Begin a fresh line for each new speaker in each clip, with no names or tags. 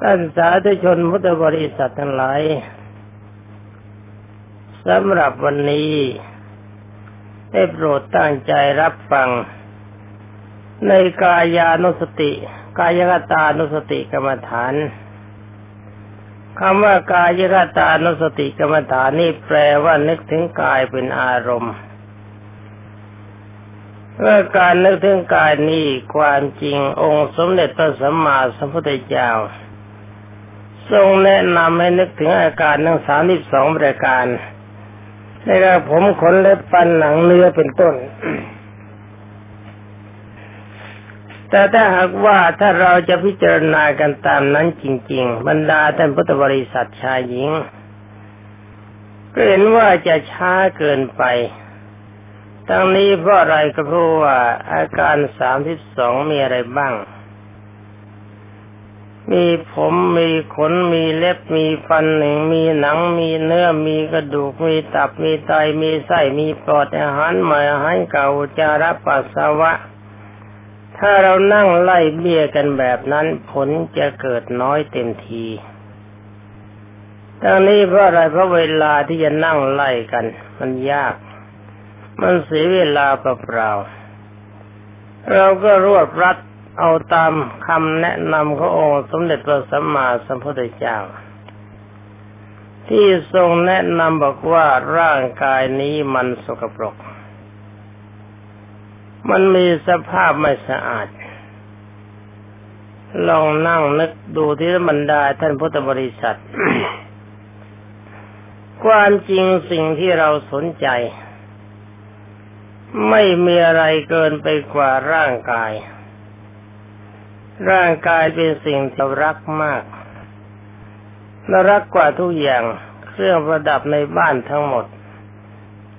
ท่านสาธุชนพุทธบริษัททั้งหลายสำหรับวันนี้ ได้โปรดตั้งใจรับฟัง ในกายานุสติ กายกตานุสติกรรมฐานคำว่ากายกตานุสติกรรมฐานนี่แปลว่านึกถึงกายเป็นอารมณ์เมื่อการนึกถึงกายนี้ความจริงองค์สมเด็จพระสัมมาสัมพุทธเจ้า ทรงแนะนำให้นึกถึงอาการทั้งสามสิบสองประการในการผมขนเล็บฟันหนังเนื้อเป็นต้น แต่ถ้าหากว่าถ้าเราจะพิจารณากันตามนั้นจริง ๆ บรรดาท่านพุทธบริษัทชายหญิงก็เห็นว่าจะช้าเกินไปทั้งนี้เพราะอะไรก็เพราะว่าอาการสามสิบสองมีอะไรบ้าง มีผมมีขนมีเล็บมีฟันหนึ่งมีหนังมีเนื้อมีกระดูกมีตับมีไตมีไส้มีปอดอาหารใหม่อาหารเก่าจาระปัสสาวะ ถ้าเรานั่งไล่เบี้ยกันแบบนั้นผลจะเกิดน้อยเต็มทีทั้งนี้เพราะอะไรเพราะเวลาที่จะนั่งไล่กัน มันยาก มันเสียเวลาเปล่าเราก็รวบรัด เอาตามคำแนะนำขององค์สมเด็จพระสัมมาสัมพุทธเจ้า ที่ทรงแนะนำบอกว่าร่างกายนี้มันสกปรก มันมีสภาพไม่สะอาด ลองนั่งนึกดูที่บรรดาท่านพุทธบริษัท ความจริงสิ่งที่เราสนใจ ไม่มีอะไรเกินไปกว่าร่างกาย ร่างกายเป็นสิ่งที่รักมากและรักกว่าทุกอย่าง เครื่องประดับในบ้านทั้งหมด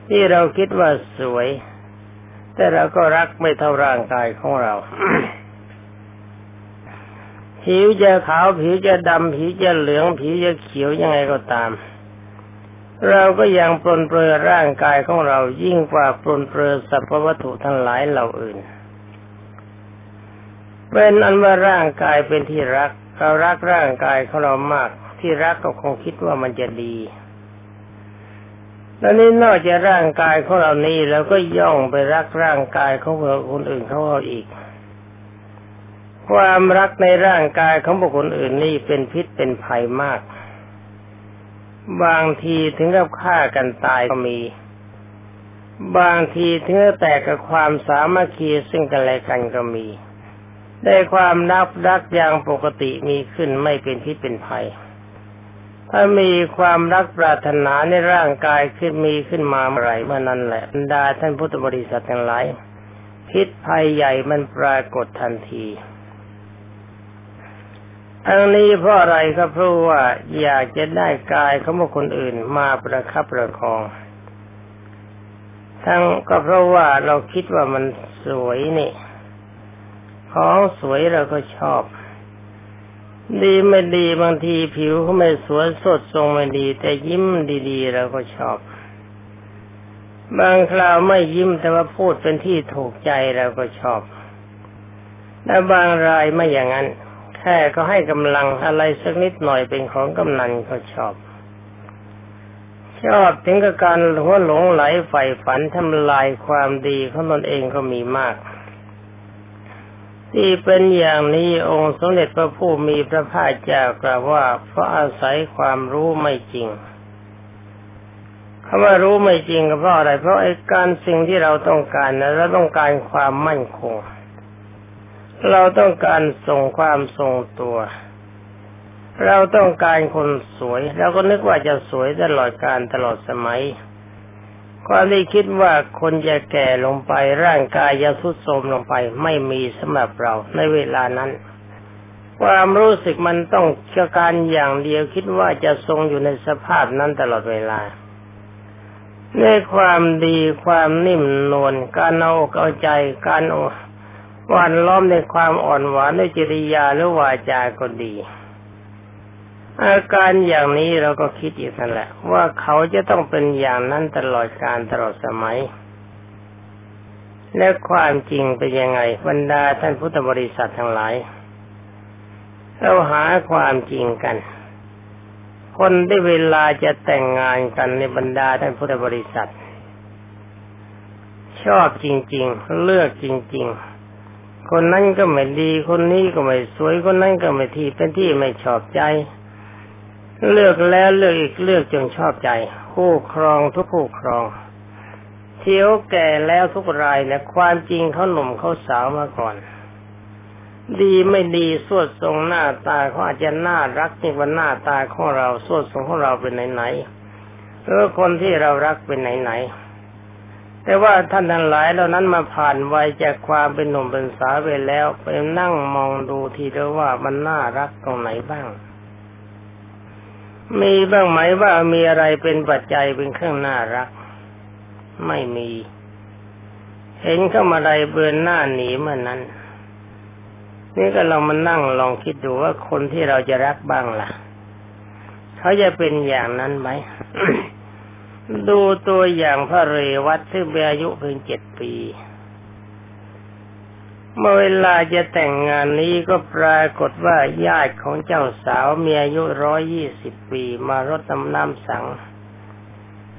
ที่เราคิดว่าสวย แต่เราก็รักไม่เท่าร่างกายของเรา ผิวจะขาวผิวจะดำผิวจะเหลืองผิวจะเขียวยังไงก็ตาม เราก็ยังปลนเปลือร่างกายของเรายิ่งกว่าปลนเปลือสรรพวัตถุทั้งหลายเหล่าอื่น เป็นอันว่าร่างกายเป็นที่รัก เรารักร่างกายของเรามาก ที่รักก็คงคิดว่ามันจะดีแล้วนี้นอกจากร่างกายของเรานี้เราก็ย่องไปรักร่างกายของคนอื่นเขาเอาอีก ความรักในร่างกายของบุคคลอื่นนี่เป็นพิษเป็นภัยมาก บางทีถึงกับฆ่ากันตายก็มี บางทีถึงแต่กับความสามัคคีซึ่งกันและกันก็มี ได้ความนับรักอย่างปกติมีขึ้นไม่เป็นพิษเป็นภัย ถ้ามีความรักปรารถนาในร่างกายขึ้นมีขึ้นมาเมื่อไรเมื่อนั้นแหละบรรดาท่านพุทธบริษัททั้งหลายพิษภัยใหญ่มันปรากฏทันทีทั้งนี้เพราะอะไรก็เพราะว่าอยากจะได้กายของบุคคลอื่นมาประคับประคอง ทั้งก็เพราะว่าเราคิดว่ามันสวยนี่ ของสวยเราก็ชอบ ดีไม่ดีบางทีผิวเขาไม่สวยสดทรงไม่ดี แต่ยิ้มดีๆเราก็ชอบ บางคราวไม่ยิ้มแต่ว่าพูดเป็นที่ถูกใจเราก็ชอบและบางรายไม่อย่างนั้น แค่ก็ให้กำลังอะไรสักนิดหน่อยเป็นของกำนันเขาชอบ ชอบถึงกับการหัวหลงไหลใฝ่ฝันทำลายความดีของตนเองก็มีมาก ที่เป็นอย่างนี้องค์สมเด็จพระผู้มีพระภาคเจ้ากล่าวว่าเพราะอาศัยความรู้ไม่จริงคำว่ารู้ไม่จริงก็เพราะอะไร เพราะไอ้การสิ่งที่เราต้องการนะเราต้องการความมั่นคง เราต้องการส่งความทรงตัว เราต้องการคนสวย เราก็นึกว่าจะสวยตลอดการตลอดสมัย ความที่คิดว่าคนจะแก่ลงไปร่างกายจะทุดโทรมลงไปไม่มีสำหรับเราในเวลานั้น ความรู้สึกมันต้องเชื่อการอย่างเดียวคิดว่าจะทรงอยู่ในสภาพนั้นตลอดเวลาในความดีความนิ่มนวลการเอาเอาใจการเอาวันล้อมในความอ่อนหวานในจริยาหรือวาจาก็ดี อาการอย่างนี้เราก็คิดอีกนั่นแหละ ว่าเขาจะต้องเป็นอย่างนั้นตลอดการตลอดสมัย และความจริงเป็นยังไงบรรดาท่านพุทธบริษัททั้งหลาย เราหาความจริงกัน คนได้เวลาจะแต่งงานกันในบรรดาท่านพุทธบริษัท ชอบจริง ๆ เลือกจริง ๆคนนั้นก็ไม่ดี คนนี้ก็ไม่สวย คนนั้นก็ไม่ที่เป็นที่ไม่ชอบใจ เลือกแล้วเลือกอีกเลือกจนชอบใจ คู่ครองทุกคู่ครอง เที่ยวแก่แล้วทุกรายนี่ยความจริงเขาหนุ่มเขาสาวมาก่อน ดีไม่ดีสวดทรงหน้าตาเขาอาจจะน่ารักนี่ว่าหน้าตาของเราสวดทรงของเราเป็นไหนไหนหรือคนที่เรารักเป็นไหนไหนแต่ว่าท่านทั้งหลายเหล่านั้นมาผ่านวัยจากความเป็นหนุ่มเป็นสาวไปแล้วไปนั่งมองดูทีเดียวว่ามันน่ารักตรงไหนบ้าง มีบ้างไหมว่ามีอะไรเป็นปัจจัยเป็นเครื่องน่ารัก ไม่มี เห็นเข้ามาใดเบือนหน้าหนีเมื่อนนั้น นี่ก็ลองมานั่งลองคิดดูว่าคนที่เราจะรักบ้างล่ะ เขาจะเป็นอย่างนั้นไหมดูตัวอย่างพระเรวัตที่มีอายุเพียงเจ็ดปี เมื่อเวลาจะแต่งงานนี้ก็ปรากฏว่าญาติของเจ้าสาวมีอายุร้อยยี่สิบปีมารดน้ำน้ำสัง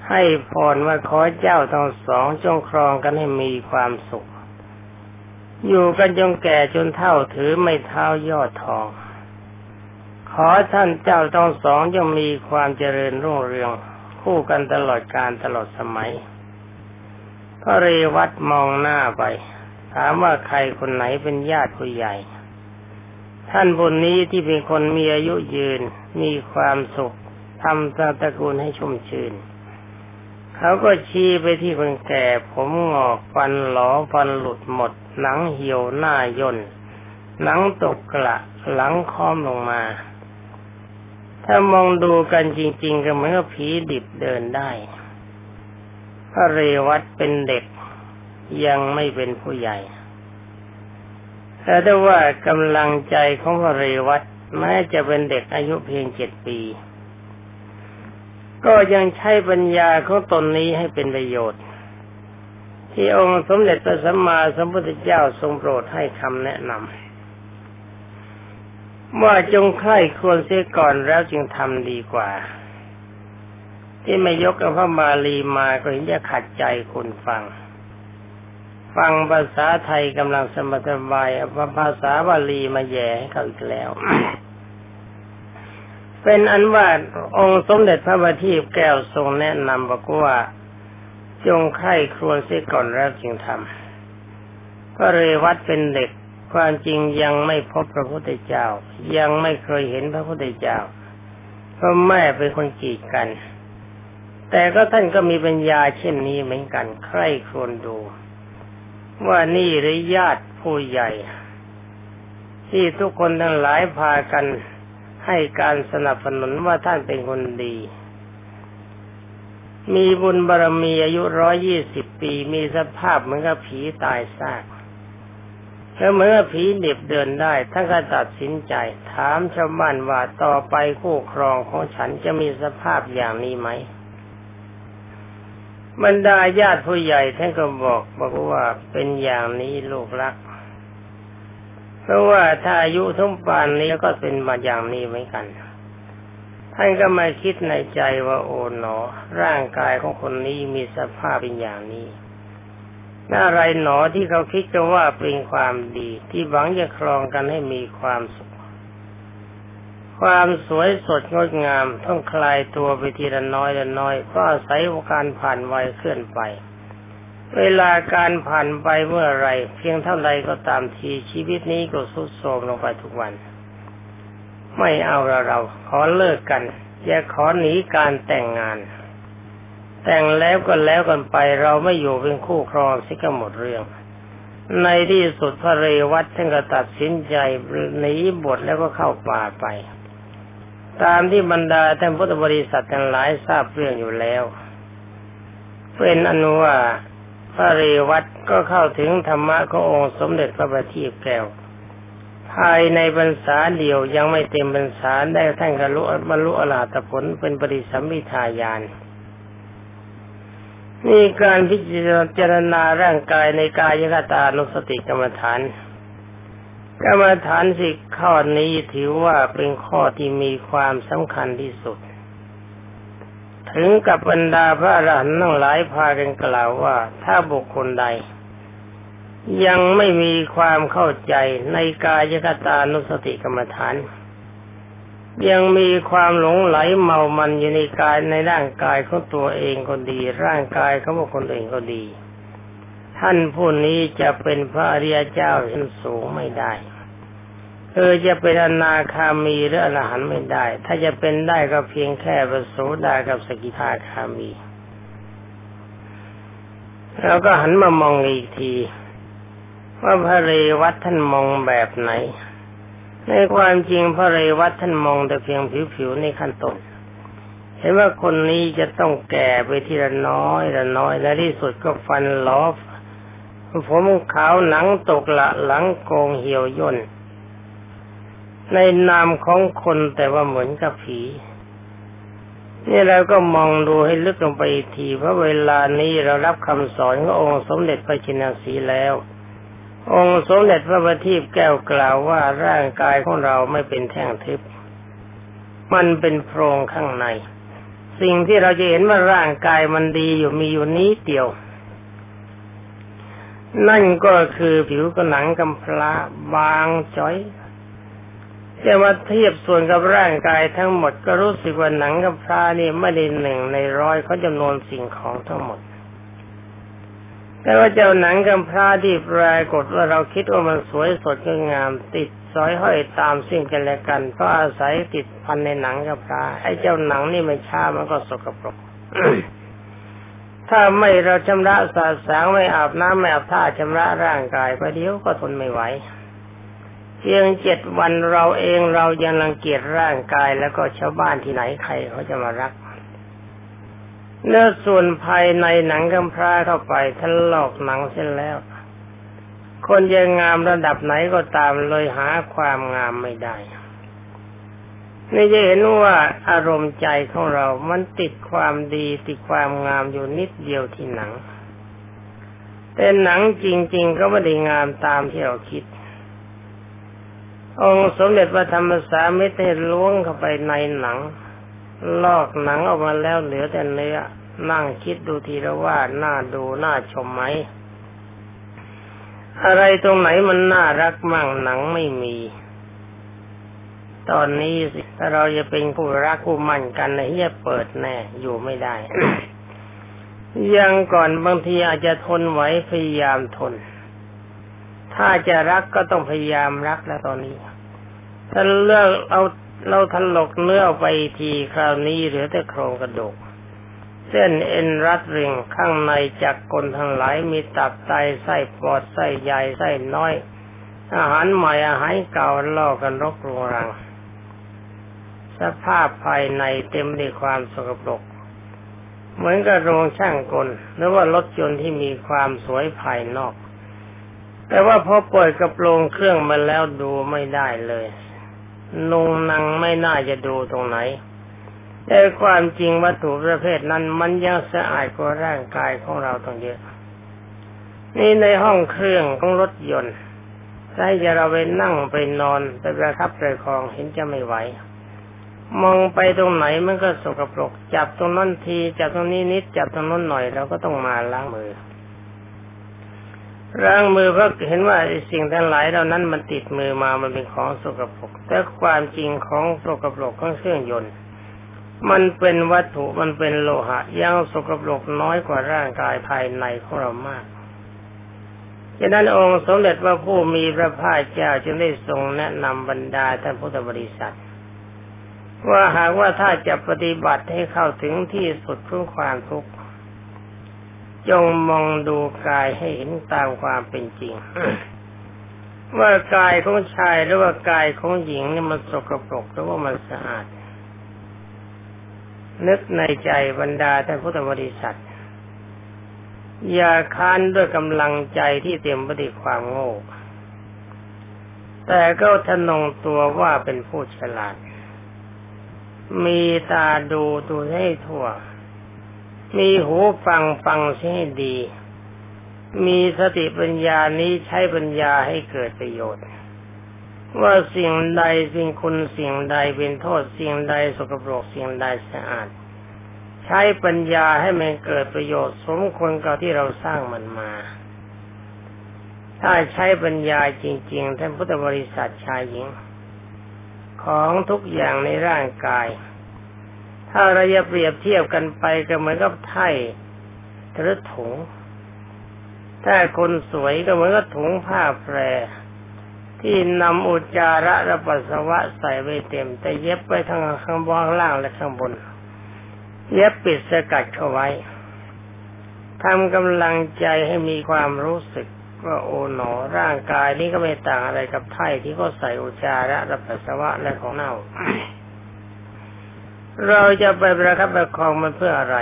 ให้พรว่าขอเจ้าทั้งสองจงครองกันให้มีความสุข อยู่กันจนแก่จนเท่าถือไม่เท้ายอดทอง ขอท่านเจ้าต้องสองยังมีความเจริญรุ่งเรือง คู่กันตลอดการตลอดสมัยพระเรวัตมองหน้าไป ถามว่าใครคนไหนเป็นญาติผู้ใหญ่ ท่านบนนี้ที่เป็นคนมีอายุยืน มีความสุขทำตระกูลให้ชุ่มชื่น เขาก็ชี้ไปที่คนแก่ ผมงอกฟันหลอฟันหลุดหมด หนังเหี่ยวหน้าย่นหนังตกกระหลังค้อมลงมา ถ้ามองดูกันจริง ๆ ก็เหมือนกับผีดิบเดินได้ พระเรวัตเป็นเด็ก ยังไม่เป็นผู้ใหญ่ แต่ได้ว่ากำลังใจของพระเรวัตแม้จะเป็นเด็กอายุเพียงเจ็ดปี ก็ยังใช้ปัญญาของตนนี้ให้เป็นประโยชน์ ที่องค์สมเด็จพระสัมมาสัมพุทธเจ้าทรงโปรดให้คำแนะนำว่าจงใคร่ควรเสียก่อนแล้วจึงทำดีกว่า ที่ไม่ยกกับพระบาลีมาก็เห็นจะขัดใจคนฟัง ฟังภาษาไทยกำลังสมบสบายเอาภาษาบาลีมาแย่ให้เขาอีกแล้ว เป็นอันว่าองค์สมเด็จพระบัณฑิตแก้วทรงแนะนำบอกว่า จงไข้ครวญเสียก่อนแล้วจึงทำพระเรวัตเป็นเด็กความจริงยังไม่พบพระพุทธเจ้า ยังไม่เคยเห็นพระพุทธเจ้าเพราะแม่เป็นคนกีดกัน แต่ก็ท่านก็มีปัญญาเช่นนี้เหมือนกัน ใคร่ครวญดู ว่านี่หรือญาติผู้ใหญ่ ที่ทุกคนทั้งหลายพากันให้การสนับสนุนว่าท่านเป็นคนดี มีบุญบารมีอายุร้อยยี่สิบปีมีสภาพเหมือนกับผีตายซากแล้วเมื่อผีเด็บเดินได้ท่านก็ตัดสินใจ ถามชาวบ้านว่าต่อไปคู่ครองของฉันจะมีสภาพอย่างนี้ไหม บรรดาญาติผู้ใหญ่ท่านก็บอกบอกว่าเป็นอย่างนี้ลูกรัก เพราะว่าถ้าอายุทุ่มปานนี้ก็เป็นมาอย่างนี้เหมือนกัน ท่านก็มาคิดในใจว่าโอ๋หนอ ร่างกายของคนนี้มีสภาพเป็นอย่างนี้อะไรหนอที่เขาคิดกันว่าเป็นความดี ที่หวังจะครองกันให้มีความสุข ความสวยสดงดงามต้องคลายตัวไปทีละน้อยละน้อย ก็อาศัยการผ่านวัยเคลื่อนไป เวลาการผ่านไปเมื่อไรเพียงเท่าไรก็ตามทีชีวิตนี้ก็สุดโทรมลงไปทุกวัน ไม่เอาเราเราขอเลิกกันอย่าขอหนีการแต่งงาน แต่งแล้วก็แล้วกันไปเราไม่อยู่เป็นคู่ครองสิก็หมดเรื่องในที่สุดพระเรวัตท่านก็ตัดสินใจหนีบทแล้วก็เข้าป่าไป ตามที่บรรดาท่านพุทธบริษัททั้งหลายทราบเรื่องอยู่แล้ว เป็นอนุว่าพระเรวัตก็เข้าถึงธรรมะขององค์สมเด็จพระบัณฑิตแก้ว ภายในพรรษาเดียวยังไม่เต็มพรรษาได้ท่านกระลุบรรลุอรหัตผลเป็นปริสัมมิทายานนี่การพิจารณาร่างกายในกายคตานุสติกรรมฐาน กรรมฐานสิข้อนี้ถือว่าเป็นข้อที่มีความสำคัญที่สุด ถึงกับบรรดาพระอรหันต์ทั้งหลายพากันกล่าวว่า ถ้าบุคคลใด ยังไม่มีความเข้าใจในกายคตานุสติกรรมฐาน ยังมีความหลงไหลเมามันอยู่ในกายในร่างกายของตัวเองก็ดี ร่างกายของบุคคลอื่นก็ดี ท่านผู้นี้จะเป็นพระอริยเจ้าชั้นสูงไม่ได้เออจะเป็นอนาคามีหรืออรหันต์ไม่ได้ ถ้าจะเป็นได้ก็เพียงแค่ประโสดากับสกิทาคามีแล้วก็หันมามองอีกที ว่าพระเรวัตท่านมองแบบไหน ในความจริงพระเรวัตท่านมองแต่เพียงผิวๆในขั้นต้นเห็นว่าคนนี้จะต้องแก่ไปทีละน้อยละน้อยและที่สุดก็ฟันล้อ ผมขาวหนังตกละหลังโกงเหี่ยวย่น ในนามของคนแต่ว่าเหมือนกับผีนี่เราก็มองดูให้ลึกลงไปอีกทีเพราะเวลานี้เรารับคำสอนขององค์สมเด็จพระจินสีแล้ว องค์สมเด็จพระบัณฑิตแก้วกล่าวว่าร่างกายของเราไม่เป็นแท่งทึบมันเป็นโพรงข้างใน สิ่งที่เราจะเห็นว่าร่างกายมันดีอยู่มีอยู่นี้เดียว นั่นก็คือผิวกระหนังกำพร้าบางจ้อย แต่ว่าเทียบส่วนกับร่างกายทั้งหมดก็รู้สึกว่าหนังกำพร้านี่ไม่ได้หนึ่งในร้อยเขาจำนวนสิ่งของทั้งหมด แต่ว่าเจ้าหนังกำพร้าที่ปรากฏว่าเราคิดว่ามันสวยสดงามติดสอยห้อยตามสิ่งกันและกันเพราะอาศัยติดพันในหนังกำพร้าไอ้เจ้าหนังนี่มันช้ามันก็สกปรก ถ้าไม่เราชำระสาสางไม่อาบน้ำไม่อาบท่าชำระร่างกายไปเดี๋ยวก็ทนไม่ไหวเพียงเจ็ดวันเราเองเรายังรังเกียจร่างกายแล้วก็ชาวบ้านที่ไหนใครเขาจะมารัก เนื้อส่วนภายในหนังกำพร้าเข้าไปทะลอกหนังเส้นแล้ว คนยังงามระดับไหนก็ตามเลยหาความงามไม่ได้ นี่จะเห็นว่าอารมณ์ใจของเรา มันติดความดีติดความงามอยู่นิดเดียวที่หนัง แต่หนังจริง ๆ ก็ไม่ได้งามตามที่เราคิด องค์สมเด็จพระธรรมสามิตรล้วงเข้าไปในหนัง ลอกหนังออกมาแล้วเหลือแต่เนื้อ นั่งคิดดูทีละว่าน่าดูน่าชมไหม อะไรตรงไหนมันน่ารักมั่งหนังไม่มี ตอนนี้สิถ้าเราจะเป็นคู่รักคู่มั่นกันในที่จะเปิดแน่อยู่ไม่ได้ ยังก่อนบางทีอาจจะทนไหวพยายามทน ถ้าจะรักก็ต้องพยายามรักแล้วตอนนี้ ถ้าเลือกเอาเราทลกเนื้อไปทีคราวนี้เหลือแต่โครงกระดูกเส้นเอ็นรัดริงข้างในจากกลทั้งหลายมีตับไตไส้ปอดไส้ใหญ่ไส้น้อย อาหารใหม่อาหารเก่าล่อกันรกรุงรัง สภาพภายในเต็มด้วยความสกปรก เหมือนกับโรงช่างกลหรือว่ารถยนต์ที่มีความสวยภายนอก แต่ว่าพอปล่อยกระโปรงเครื่องมาแล้วดูไม่ได้เลยนุงนังไม่น่าจะดูตรงไหน แต่ความจริงวัตถุประเภทนั้นมันยังสะอาดกว่าร่างกายของเราตั้งเยอะ นี่ในห้องเครื่องของรถยนต์ถ้าจะเราไปนั่งไปนอนไปประคับประคองเห็นจะไม่ไหว มองไปตรงไหนมันก็สกปรก จับตรงนั้นที จับตรงนี้นิด จับตรงนั้นหน่อยเราก็ต้องมาล้างมือล้างมือเพราะเห็นว่าสิ่งทั้งหลายเหล่านั้นมันติดมือมามันเป็นของสกปรก แต่ความจริงของสกปรกของเครื่องยนต์ มันเป็นวัตถุมันเป็นโลหะยังสกปรกน้อยกว่าร่างกายภายในของเรามากฉะนั้นองค์สมเด็จพระผู้มีพระภาคเจ้าจึงได้ทรงแนะนำบรรดาท่านพุทธบริษัท ว่าหากว่าถ้าจะปฏิบัติให้เข้าถึงที่สุดของความทุกข์จงมองดูกายให้เห็นตามความเป็นจริง ว่ากายของชายหรือว่ากายของหญิงนี่มันสกปรกหรือว่ามันสะอาด นึกในใจบรรดาท่านพุทธบริษัท อย่าค้านด้วยกำลังใจที่เต็มไปด้วยความโง่แต่ก็ทนงตัวว่าเป็นผู้ฉลาด มีตาดูดูให้ทั่ว มีหูฟังฟังให้ดี มีสติปัญญานี้ใช้ปัญญาให้เกิดประโยชน์ ว่าสิ่งใดสิ่งคุณสิ่งใดเป็นโทษสิ่งใดสกปรกสิ่งใดสะอาด ใช้ปัญญาให้มันเกิดประโยชน์ สมควรกับที่เราสร้างมันมา ถ้าใช้ปัญญาจริง ๆ ท่านพุทธบริษัทชายหญิง ของทุกอย่างในร่างกาย ถ้าเราจะเปรียบเทียบกันไปก็เหมือนกับไถ่หรือถุง ถ้าคนสวยก็เหมือนกับถุงผ้าแพรที่นำอุจจาระและปัสสาวะใส่ไว้เต็ม แต่เย็บไว้ทั้งข้างบนล่างและข้างบน เย็บปิดสกัดเข้าไว้ทำกำลังใจให้มีความรู้สึก ว่าโอ๋หนอร่างกายนี้ก็ไม่ต่างอะไรกับไถ่ที่เขาใส่อุจาระและปัสสาวะและของเน่า เราจะไปประคับประคองมันเพื่ออะไร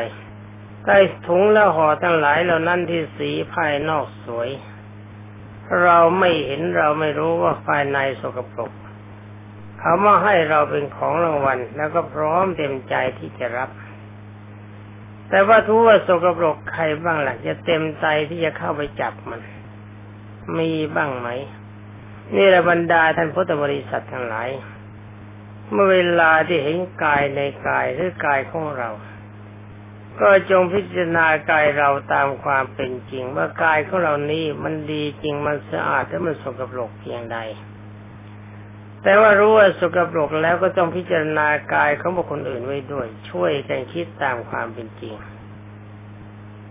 ใต้ถุงและห่อทั้งหลายเหล่านั้นที่สีภายนอกสวย เราไม่เห็นเราไม่รู้ว่าภายในสกปรกเขามาให้เราเป็นของรางวัล แล้วก็พร้อมเต็มใจที่จะรับ แต่ว่าทุกว่าสกปรกใครบ้างหล่ะจะเต็มใจที่จะเข้าไปจับมัน มีบ้างไหม นี่แหละบรรดาท่านพุทธบริษัททั้งหลาย เมื่อเวลาที่เห็นกายในกายหรือกายของเรา ก็จงพิจารณากายเราตามความเป็นจริง ว่ากายของเรานี้มันดีจริงมันสะอาดและมันสกปรกเพียงใด แต่ว่ารู้ว่าสกปรกแล้วก็ต้องพิจารณากายของบุคคลอื่นไว้ด้วย ช่วยกันคิดตามความเป็นจริง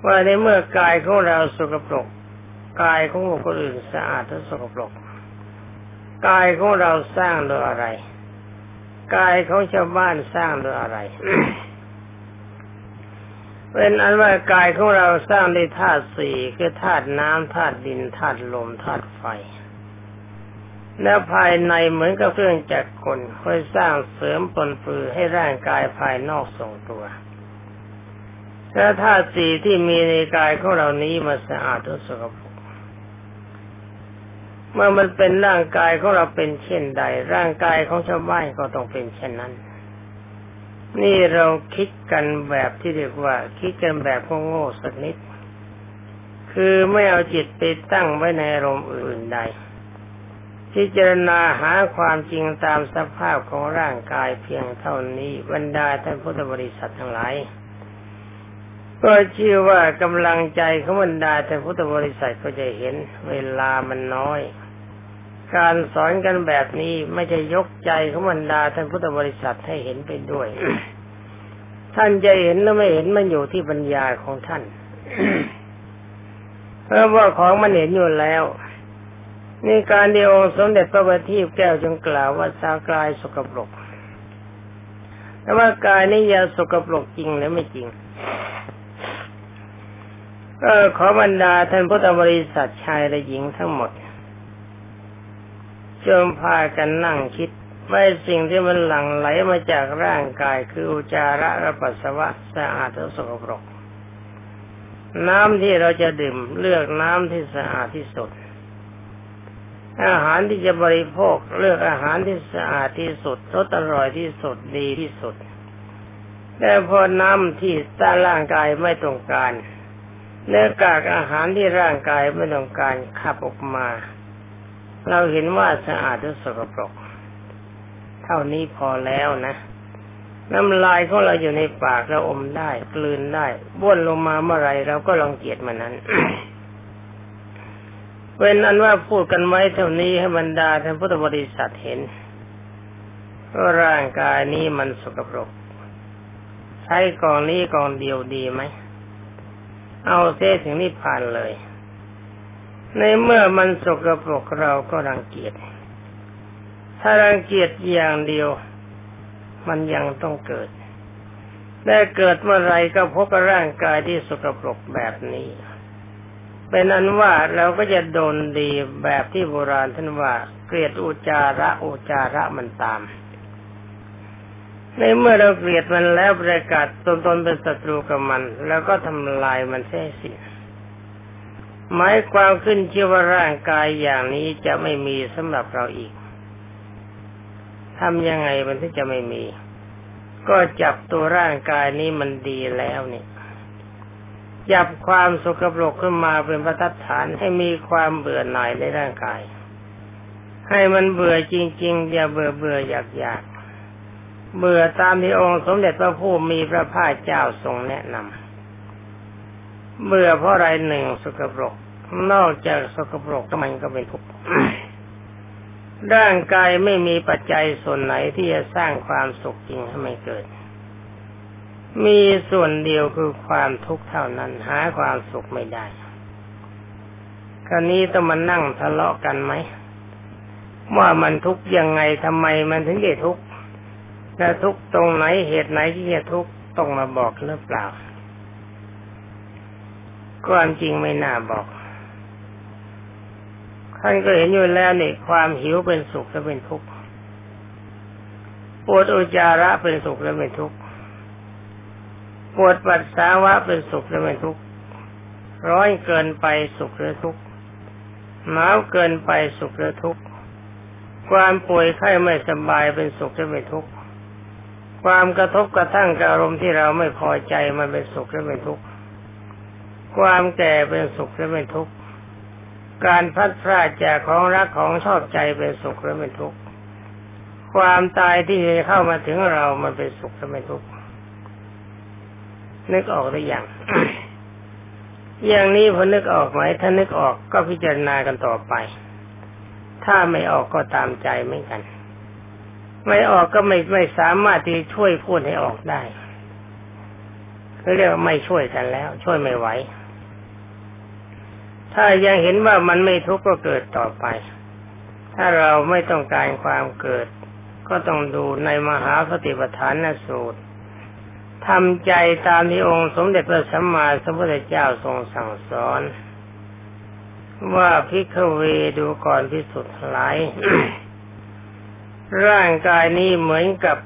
ว่าในเมื่อกายของเราสกปรก กายของคคลอื่นสะอาดและสกปรกกายของเราสร้างโดยอะไรกายของชาวบ้านสร้างโดยอะไร เป็นอันว่ากายของเราสร้างด้วยธาตุสี่คือธาตุน้ำธาตุดินธาตุลมธาตุไฟ แล้วภายในเหมือนกับเครื่องจักรกลคอยสร้างเสริมปนปือให้ร่างกายภายนอกทรงตัวแล้วธาตุสี่ที่มีในกายของเรานี้มาสะอาดทุกสกปรก เมื่อมันเป็นร่างกายของเราเป็นเช่นใด ร่างกายของชาวบ้านก็ต้องเป็นเช่นนั้น นี่เราคิดกันแบบที่เรียกว่า คิดกันแบบโง่สักนิด คือไม่เอาจิตไปตั้งไว้ในอารมณ์อื่นใดพิจารณาหาความจริงตามสภาพของร่างกายเพียงเท่านี้บรรดาท่านพุทธบริษัททั้งหลายก็เชื่อว่ากำลังใจของบรรดาท่านพุทธบริษัทก็จะเห็นเวลามันน้อย การสอนกันแบบนี้ไม่จะยกใจของบรรดาท่านพุทธบริษัทให้เห็นไปด้วย ท่านจะเห็นหรือไม่เห็นมันอยู่ที่ปัญญาของท่าน เพราะว่าของมันเห็นอยู่แล้วนี่การเดียวสมเด็จพระบัณฑิตแก้วจึงกล่าวว่าสากายสกปรกแต่ว่ากายนี้ยาสกปรกจริงหรือไม่จริงก็ขอบรรดาท่านพุทธบริษัทชายและหญิงทั้งหมด จงพากันนั่งคิดไม่สิ่งที่มันหลั่งไหลมาจากร่างกายคืออุจาระและปัสสาวะสะอาดและสกปรก น้ำที่เราจะดื่มเลือกน้ำที่สะอาดที่สุด อาหารที่จะบริโภคเลือกอาหารที่สะอาดที่สุดรสอร่อยที่สุดดีที่สุด แต่พอน้ำที่ต้านร่างกายไม่ต้องการเนื้อกากอาหารที่ร่างกายไม่ต้องการขับออกมา เราเห็นว่าสะอาดหรือสกปรก เท่านี้พอแล้วนะ น้ำลายของเราอยู่ในปากเราอมได้ กลืนได้บ้วนลงมาเมื่อไรเราก็ลองเกียดมันนั้นเป็นอันว่าพูดกันไว้เท่านี้ให้บรรดาท่านพุทธบริษัทเห็นว่าร่างกายนี้มันสกปรก ใช้กองนี้กองเดียวดีไหม เอาเส้ถึงนิพพานเลย ในเมื่อมันสกปรกเราก็รังเกียจ ถ้ารังเกียจอย่างเดียว มันยังต้องเกิดได้เกิดเมื่อไรก็พบกับร่างกายที่สกปรกแบบนี้ เป็นอันว่าเราก็จะโดนดีแบบที่โบราณท่านว่า เกลียดอุจาระอุจาระมันตาม ในเมื่อเราเกลียดมันแล้วประกาศตนตนเป็นศัตรูกับมัน แล้วก็ทำลายมันเสียสิ หมายความขึ้นเชื่อว่าร่างกายอย่างนี้จะไม่มีสำหรับเราอีกทำยังไงมันถึงจะไม่มี ก็จับตัวร่างกายนี้มันดีแล้วเนี่ยจับความสกปรกขึ้นมาเป็นประทัดฐานให้มีความเบื่อหน่ายในร่างกาย ให้มันเบื่อจริงๆอย่าเบื่อเบื่ออยากอยากเบื่อตามที่องค์สมเด็จพระผู้มีพระภาคเจ้าทรงแนะนำ เบื่อเพราะอะไรหนึ่งสกปรก นอกจากสกปรกมันก็เป็นทุกข์ร่างกายไม่มีปัจจัยส่วนไหนที่จะสร้างความสุขจริงให้มันเกิด มีส่วนเดียวคือความทุกข์เท่านั้นหาความสุขไม่ได้คราวนี้ต้องมานั่งทะเลาะกันไหมว่ามันทุกข์ยังไงทำไมมันถึงได้ทุกข์และทุกข์ตรงไหนเหตุไหนที่จะทุกข์ต้องมาบอกหรือเปล่า ความจริงไม่น่าบอกท่านก็เห็นอยู่แล้วนี่ความหิวเป็นสุขและเป็นทุกข์ปวดอุจจาระเป็นสุขและเป็นทุกข์ปวดปัสสาวะเป็นสุขและเป็นทุกข์ร้อนเกินไปสุขหรือทุกข์หนาวเกินไปสุขหรือทุกข์ความป่วยไข้ไม่สบายเป็นสุขหรือเป็นทุกข์ความกระทบกระทั่งกับอารมณ์ที่เราไม่พอใจมันเป็นสุขหรือเป็นทุกข์ ความแก่เป็นสุขหรือเป็นทุกข์ การพัดพลาดจากของรักของชอบใจเป็นสุขหรือเป็นทุกข์ ความตายที่เข้ามาถึงเรา มันเป็นสุขหรือเป็นทุกข์ นึกออกหรือยัง อย่างนี้พอนึกออกไหม ถ้านึกออกก็พิจารณากันต่อไป ถ้าไม่ออกก็ตามใจไม่กัน ไม่ออกก็ไม่ไม่สามารถที่ช่วยพูดให้ออกได้เขาเรียกว่าไม่ช่วยกันแล้ว ช่วยไม่ไหว ถ้ายังเห็นว่ามันไม่ทุกข์ก็เกิดต่อไป ถ้าเราไม่ต้องการความเกิด ก็ต้องดูในมหาสติปัฏฐานสูตรทำใจตามที่องค์สมเด็จพระสัมมาสัมพุทธเจ้าทรงสั่งสอน ว่าพิกเวดูก่อนพิสุทธิ์หลายร่างกายนี้เหมือนกับ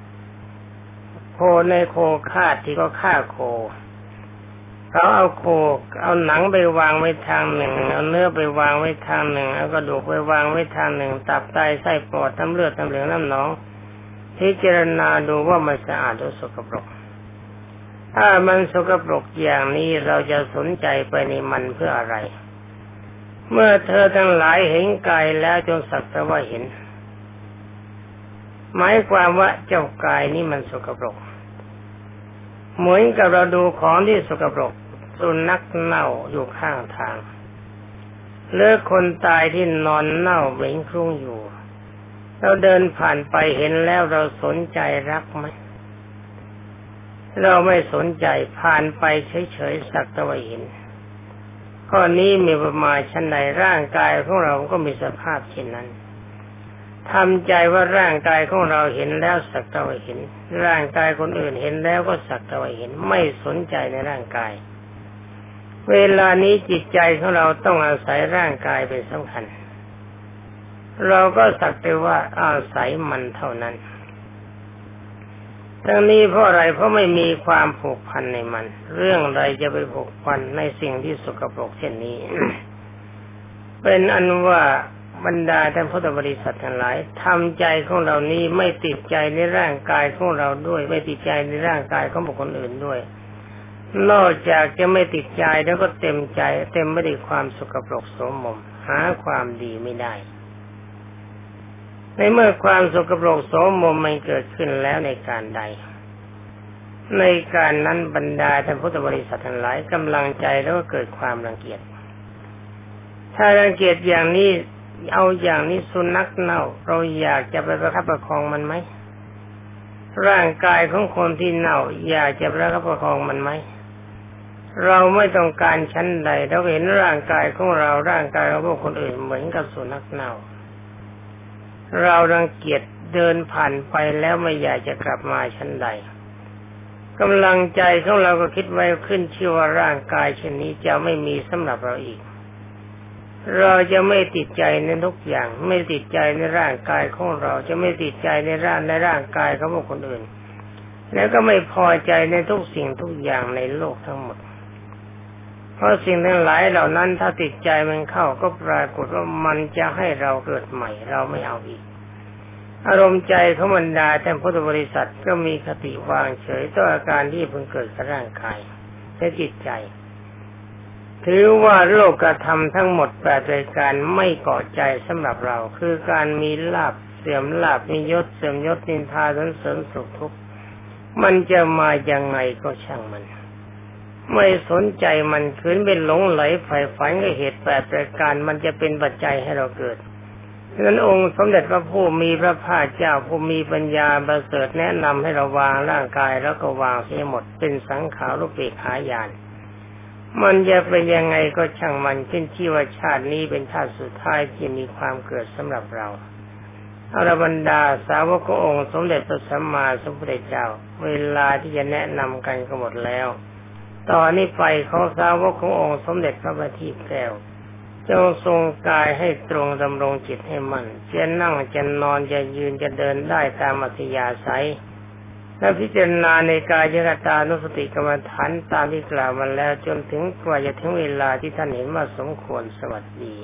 โคในโคคาที่ก็ฆ่าโค เขาเอาโคเอาหนังไปวางไว้ทางหนึ่ง เอาเนื้อไปวางไว้ทางหนึ่ง เอากระดูกไปวางไว้ทางหนึ่ง ตับไตไส้ปอดน้ำเลือดน้ำเหลืองน้ำหนอง พิจารณาดูว่ามันสะอาดหรือสกปรก ถ้ามันสกปรกอย่างนี้เราจะสนใจไปในมันเพื่ออะไร เมื่อเธอทั้งหลายเห็นกายแล้วจงสักแต่ว่าเห็น หมายความว่าเจ้ากายนี้มันสกปรก เหมือนกับเราดูของที่สกปรก สุนัขเน่าอยู่ข้างทางเลือคนตายที่นอนเน่าเหม็นครุ่งอยู่ เราเดินผ่านไปเห็นแล้วเราสนใจรักไหมเราไม่สนใจผ่านไปเฉยๆสักตะวันเห็นข้อนี้มีประมาณชั้นใดร่างกายของเราก็มีสภาพเช่นนั้นทำใจว่าร่างกายของเราเห็นแล้วสักต่ว่าเห็น ร่างกายคนอื่นเห็นแล้วก็สักต่ว่าเห็น ไม่สนใจในร่างกาย เวลานี้จิตใจของเราต้องอาศัยร่างกายเป็นสำคัญ เราก็สักแต่ว่าอาศัยมันเท่านั้น ทั้งนี้เพราะอะไรเพราะไม่มีความผูกพันในมัน เรื่องใดจะไปผูกพันในสิ่งที่สกปรกเช่นนี้ เป็นอันว่าบรรดาท่านพุทธบริษัททั้งหลายทำใจของเรานี้ไม่ติดใจในร่างกายของเราด้วย ไม่ติดใจในร่างกายของบุคคลอื่นด้วย นอกจากจะไม่ติดใจแล้วก็เต็มใจ เต็มไม่ได้ความสุขปรกสมมมหาความดีไม่ได้ ในเมื่อความสุขปรกสมมมมันเกิดขึ้นแล้วในการใด ในการนั้นบรรดาท่านพุทธบริษัททั้งหลายกำลังใจแล้วก็เกิดความรังเกียจ ถ้ารังเกียจอย่างนี้เอาอย่างนี้สุนัขเน่า เราอยากจะไปประคับประคองมันไหมร่างกายของคนที่เน่า อยากจะประคับประคองมันไหม เราไม่ต้องการชั้นใด เราเห็นร่างกายของเราร่างกายของพวกคนอื่นเหมือนกับสุนัขเน่า เรารังเกียจเดินผ่านไปแล้วไม่อยากจะกลับมาชั้นใดกำลังใจของเราก็คิดไว้ขึ้นชื่อว่าร่างกายเช่นนี้จะไม่มีสำหรับเราอีก เราจะไม่ติดใจในทุกอย่าง ไม่ติดใจในร่างกายของเราจะไม่ติดใจในร่างในร่างกายของคนอื่น แล้วก็ไม่พอใจในทุกสิ่งทุกอย่างในโลกทั้งหมด เพราะสิ่งทั้งหลายเหล่านั้นถ้าติดใจมันเข้าก็ปรากฏว่ามันจะให้เราเกิดใหม่ เราไม่เอาอีก อารมณ์ใจของบรรดาแต่พุทธบริษัทก็มีคติวางเฉยต่ออาการที่เพิ่งเกิดกับร่างกายและจิตใจ ถือว่าโลกกระทำทั้งหมดแปดรายการไม่เกาะใจสำหรับเรา คือการมีลาบเสื่อมลาบมียศเสื่อมยศนินทาสันเสริญสุขทุกข์มันจะมายังไงก็ช่างมัน ไม่สนใจมันคืนเป็นหลงไหลใฝ่ฝันกับเหตุแปดรายการมันจะเป็นปัจจัยให้เราเกิดฉะนั้นองค์สมเด็จพระผู้มีพระภาคเจ้าผู้มีปัญญาประเสริฐแนะนำให้เราวางร่างกายแล้วก็วางเสียหมดเป็นสังขารุปเปกขายาน มันจะเป็นยังไงก็ช่างมันขึ้นที่ว่าชาตินี้เป็นชาติสุดท้ายที่มีความเกิดสำหรับเราอรบรรดาสาวกองค์สมเด็จพระสัมมาสัมพุทธเจ้า เวลาที่จะแนะนำกันก็หมดแล้ว ตอนนี้ไปของสาวกขององค์สมเด็จพระบัณฑิตแก้วจงทรงกายให้ตรงดำรงจิตให้มัน่นจะนั่งจะนอนจะยืนจะเดินได้ตามอัธยาศัยและพิจารณาในกายยตานุสติกรรมฐานตามที่กล่าวมาแล้วจนถึงกว่าจะถึงเวลาที่ท่านเห็นว่าสมควรสวัสดี